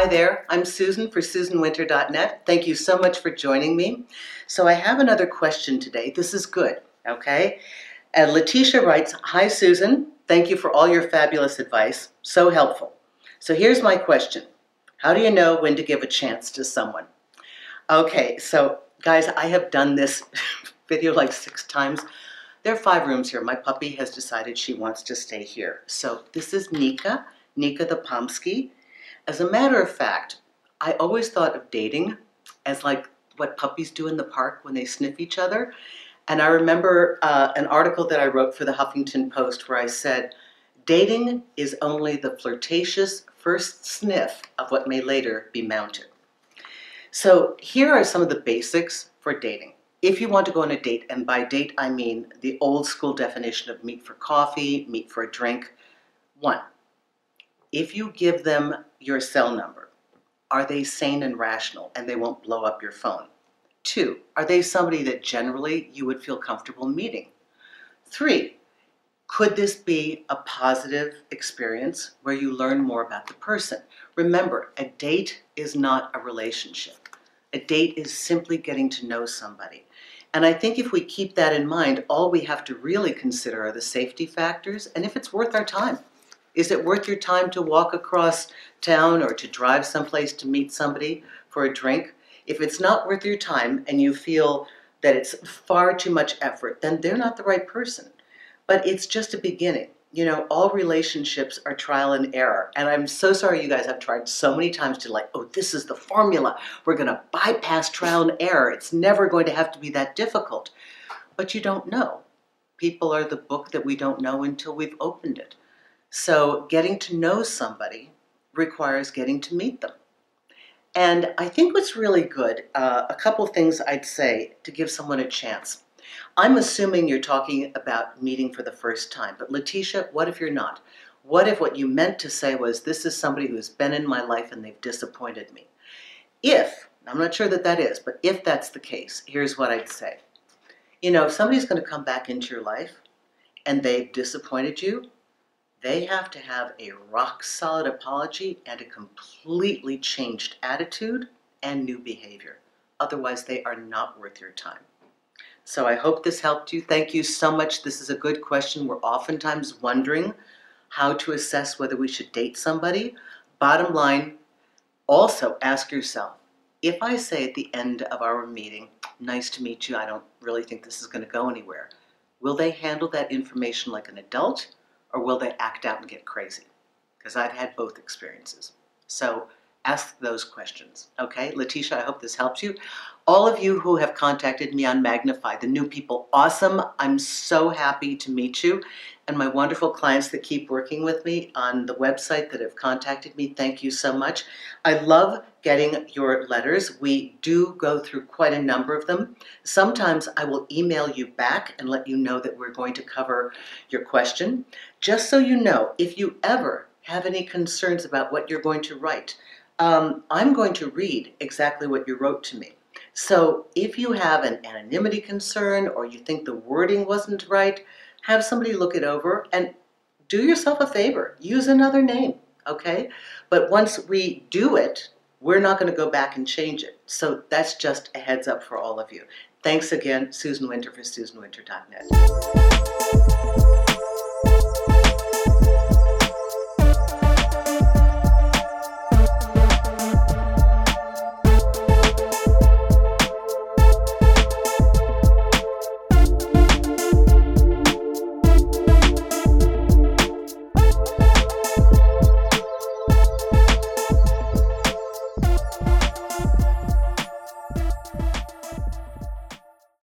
there, I'm Susan for SusanWinter.net. Thank you so much for joining me. So I have another question today. This is good, okay? And Laetitia writes, Hi Susan, thank you for all your fabulous advice. So helpful. So here's my question. How do you know when to give a chance to someone? Okay, so guys, I have done this video like six times. There are five rooms here. My puppy has decided she wants to stay here. So this is Nika, Nika the Pomsky. As a matter of fact, I always thought of dating as like what puppies do in the park when they sniff each other. And I remember uh, an article that I wrote for the Huffington Post where I said, dating is only the flirtatious first sniff of what may later be mounted. So here are some of the basics for dating. If you want to go on a date, and by date I mean the old school definition of meet for coffee, meet for a drink, one, if you give them your cell number, are they sane and rational and they won't blow up your phone? Two, are they somebody that generally you would feel comfortable meeting? Three, could this be a positive experience where you learn more about the person? Remember, a date is not a relationship. A date is simply getting to know somebody. And I think if we keep that in mind, all we have to really consider are the safety factors and if it's worth our time. Is it worth your time to walk across town or to drive someplace to meet somebody for a drink? If it's not worth your time and you feel that it's far too much effort, then they're not the right person. But it's just a beginning. You know, all relationships are trial and error. And I'm so sorry you guys have tried so many times to like, oh, this is the formula. We're going to bypass trial and error. It's never going to have to be that difficult. But you don't know. People are the book that we don't know until we've opened it. So getting to know somebody requires getting to meet them. And I think what's really good, uh, a couple things I'd say to give someone a chance. I'm assuming you're talking about meeting for the first time, but Laetitia, what if you're not? What if what you meant to say was, this is somebody who's been in my life and they've disappointed me? If, I'm not sure that that is, but if that's the case, here's what I'd say. You know, if somebody's going to come back into your life and they've disappointed you, they have to have a rock solid apology and a completely changed attitude and new behavior. Otherwise, they are not worth your time. So I hope this helped you. Thank you so much. This is a good question. We're oftentimes wondering how to assess whether we should date somebody. Bottom line, also ask yourself, if I say at the end of our meeting, nice to meet you, I don't really think this is going to go anywhere, will they handle that information like an adult or will they act out and get crazy? Because I've had both experiences. So ask those questions. Okay, Laetitia, I hope this helps you. All of you who have contacted me on Magnify, the new people, awesome. I'm so happy to meet you. And my wonderful clients that keep working with me on the website that have contacted me, thank you so much. I love getting your letters. We do go through quite a number of them. Sometimes I will email you back and let you know that we're going to cover your question. Just so you know, if you ever have any concerns about what you're going to write, um, I'm going to read exactly what you wrote to me. So if you have an anonymity concern or you think the wording wasn't right, have somebody look it over and do yourself a favor. Use another name, okay? But once we do it, we're not going to go back and change it. So that's just a heads up for all of you. Thanks again, Susan Winter for SusanWinter.net.